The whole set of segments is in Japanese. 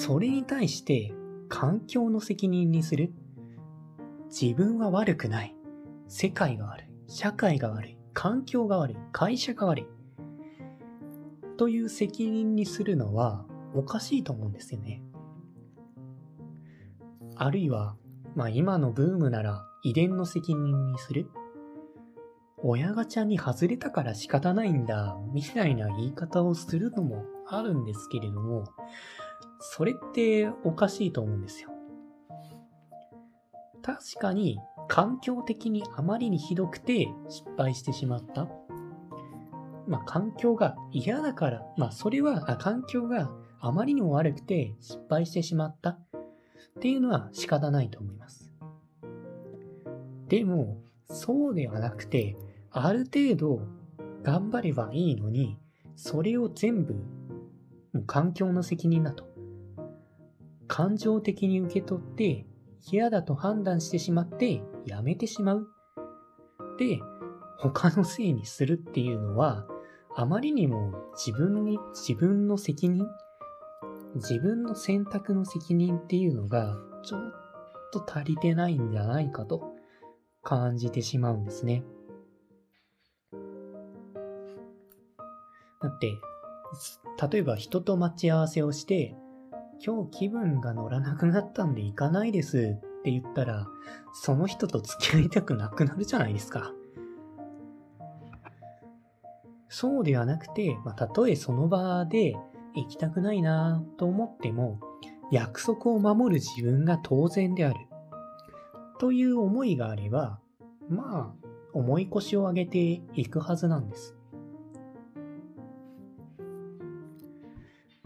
それに対して環境の責任にする。自分は悪くない。世界が悪い。社会が悪い。環境が悪い。会社が悪い。という責任にするのはおかしいと思うんですよね。あるいは、まあ今のブームなら遺伝の責任にする。親ガチャに外れたから仕方ないんだ、みたいな言い方をするのもあるんですけれども、それっておかしいと思うんですよ。確かに環境的にあまりにひどくて失敗してしまった。まあ環境が嫌だから、まあそれは、環境があまりにも悪くて失敗してしまったっていうのは仕方ないと思います。でも、そうではなくて、ある程度頑張ればいいのに、それを全部、もう環境の責任だと。感情的に受け取って嫌だと判断してしまってやめてしまう。で、他のせいにするっていうのは、あまりにも自分に、自分の責任自分の選択の責任っていうのが、ちょっと足りてないんじゃないかと感じてしまうんですね。だって、例えば人と待ち合わせをして、今日気分が乗らなくなったんで行かないですって言ったら、その人と付き合いたくなくなるじゃないですか。そうではなくて、まあ、たとえその場で行きたくないなと思っても、約束を守る自分が当然である。という思いがあれば、まあ、重い腰を上げていくはずなんです。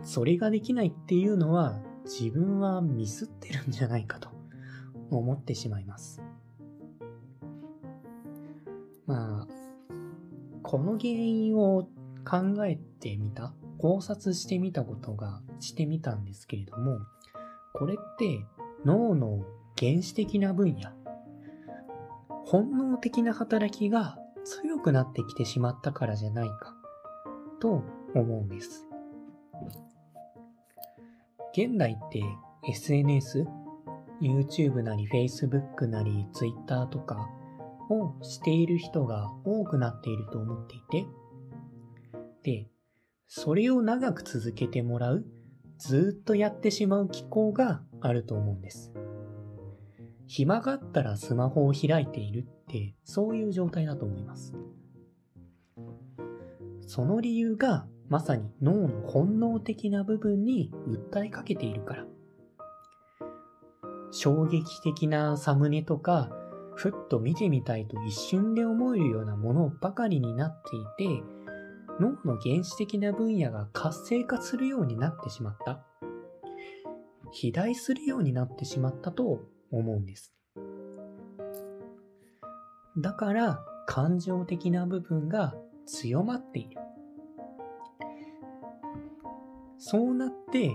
それができないっていうのは自分はミスってるんじゃないかと思ってしまいます。まあ、この原因を考えてみた、考察してみたことがしてみたんですけれども、これって脳の原始的な分野、本能的な働きが強くなってきてしまったからじゃないかと思うんです。現代って SNS、YouTube なり Facebook なり Twitter とかをしている人が多くなっていると思っていて、で、それを長く続けてもらう、ずっとやってしまう機構があると思うんです。暇があったらスマホを開いているって、そういう状態だと思います。その理由がまさに脳の本能的な部分に訴えかけているから。衝撃的なサムネとか、ふっと見てみたいと一瞬で思えるようなものばかりになっていて、脳の原始的な分野が活性化するようになってしまった。肥大するようになってしまったと思うんです。だから感情的な部分が強まっている。そうなって、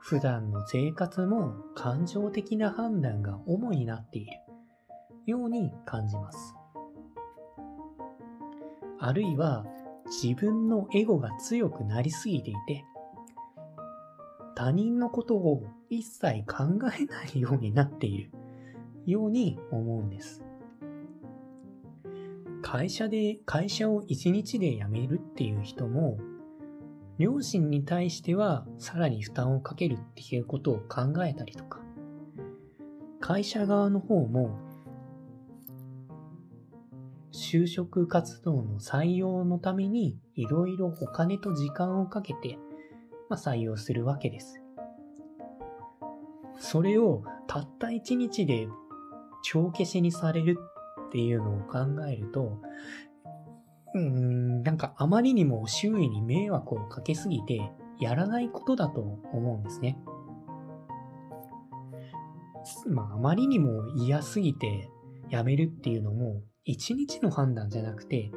普段の生活も感情的な判断が主になっているように感じます。あるいは自分のエゴが強くなりすぎていて、他人のことを一切考えないようになっているように思うんです。会社で、会社を一日で辞めるっていう人も両親に対してはさらに負担をかけるっていうことを考えたりとか、会社側の方も、就職活動の採用のためにいろいろお金と時間をかけて、まあ、採用するわけです。それをたった一日で帳消しにされるっていうのを考えると、うん、なんかあまりにも周囲に迷惑をかけすぎて、やらないことだと思うんですね。まあ、あまりにも嫌すぎてやめるっていうのも、一日の判断じゃなくて、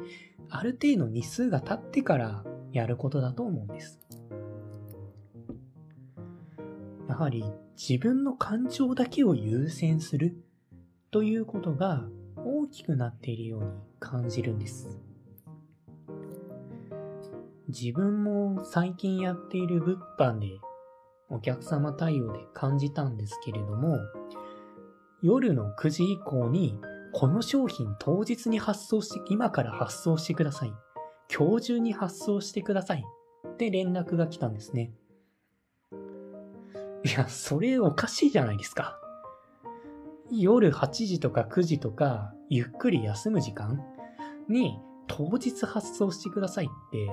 ある程度日数が経ってからやることだと思うんです。やはり自分の感情だけを優先するということが大きくなっているように感じるんです。自分も最近やっている物販でお客様対応で感じたんですけれども、夜の9時以降にこの商品当日に発送して、今から発送してください。今日中に発送してください。って連絡が来たんですね。いや、それおかしいじゃないですか。夜8時とか9時とか、ゆっくり休む時間に当日発送してくださいって、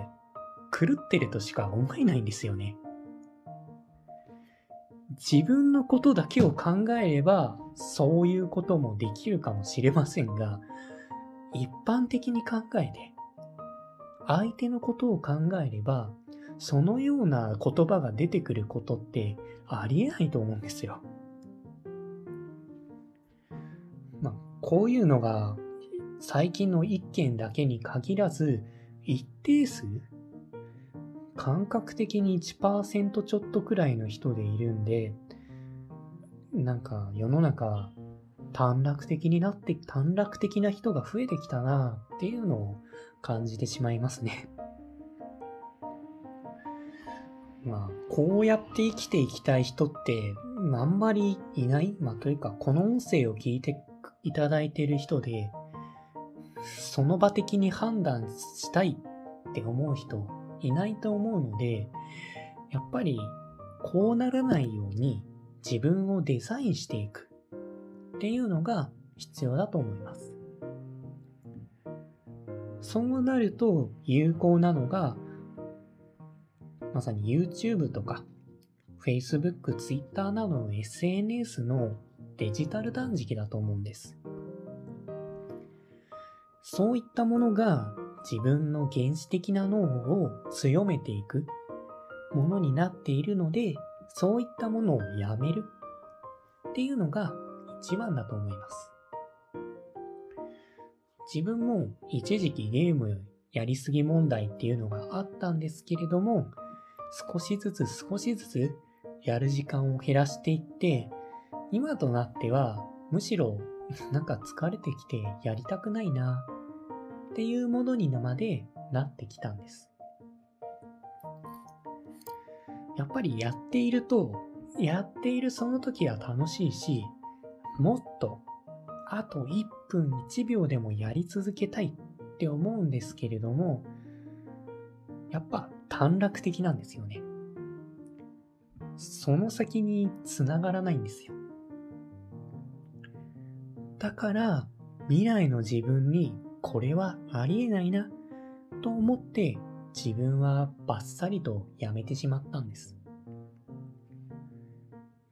狂ってるとしか思えないんですよね。自分のことだけを考えれば、そういうこともできるかもしれませんが、一般的に考えて、相手のことを考えれば、そのような言葉が出てくることってありえないと思うんですよ。まあ、こういうのが最近の一件だけに限らず、一定数感覚的に1%ちょっとくらいの人でいるんで、なんか世の中短絡的になって、短絡的な人が増えてきたなっていうのを感じてしまいますね。まあ、こうやって生きていきたい人って、あんまりいないまあ、というか、この音声を聞いていただいてる人で、その場的に判断したいって思う人いないと思うので、やっぱりこうならないように自分をデザインしていくっていうのが必要だと思います。そうなると有効なのが、まさに YouTube とか Facebook、Twitter などの SNS のデジタル断食だと思うんです。そういったものが自分の原始的な脳を強めていく。ものになっているので、そういったものをやめる。っていうのが一番だと思います。自分も一時期ゲームやりすぎ問題っていうのがあったんですけれども、少しずつ少しずつやる時間を減らしていって、今となってはむしろなんか疲れてきてやりたくないな。っていうものにまでなってきたんです。やっぱりやっていると、やっているその時は楽しいし、もっと、あと1分1秒でもやり続けたいって思うんですけれども、やっぱ短絡的なんですよね。その先に繋がらないんですよ。だから、未来の自分にこれはありえないなと思って自分はバッサリとやめてしまったんです。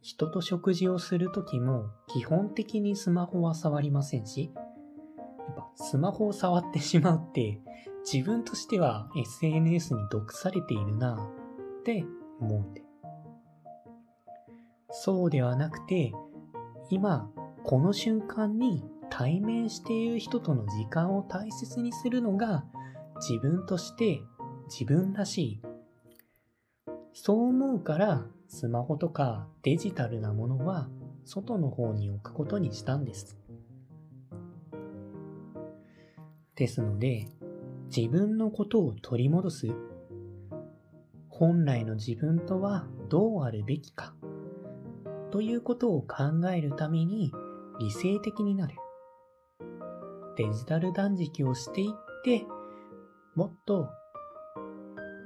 人と食事をするときも基本的にスマホは触りませんし、やっぱスマホを触ってしまうって自分としては SNS に毒されているなって思うんで。そうではなくて、今この瞬間に対面している人との時間を大切にするのが自分として自分らしい。そう思うからスマホとかデジタルなものは外の方に置くことにしたんです。ですので自分のことを取り戻す本来の自分とはどうあるべきかということを考えるために理性的になる。デジタル断食をしていって、もっと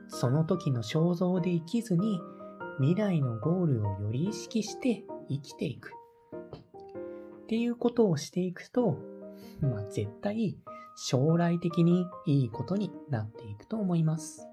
その時の肖像で生きずに未来のゴールをより意識して生きていく。っていうことをしていくと、まあ、絶対将来的にいいことになっていくと思います。